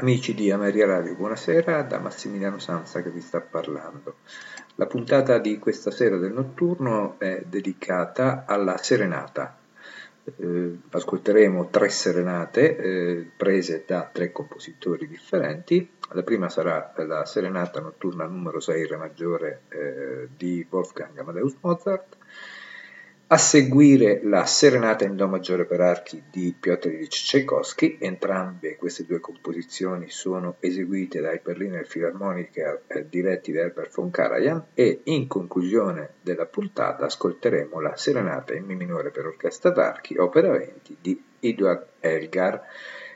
Amici di Ameria Radio, buonasera, da Massimiliano Sanza che vi sta parlando. La puntata di questa sera del notturno è dedicata alla serenata. Eh, ascolteremo tre serenate eh, prese da tre compositori differenti. La prima sarà la serenata notturna numero 6 Re maggiore eh, di Wolfgang Amadeus Mozart a seguire la Serenata in Do maggiore per archi di Piotr Ilyich Tchaikovsky, entrambe queste due composizioni sono eseguite dai Berliner Philharmoniker diretti da Herbert von Karajan e in conclusione della puntata ascolteremo la Serenata in Mi minore per orchestra d'archi, opera 20 di Eduard Elgar,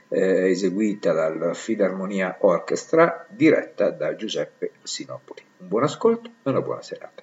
eh, eseguita dal Philharmonia Orchestra diretta da Giuseppe Sinopoli. Un buon ascolto e una buona serata.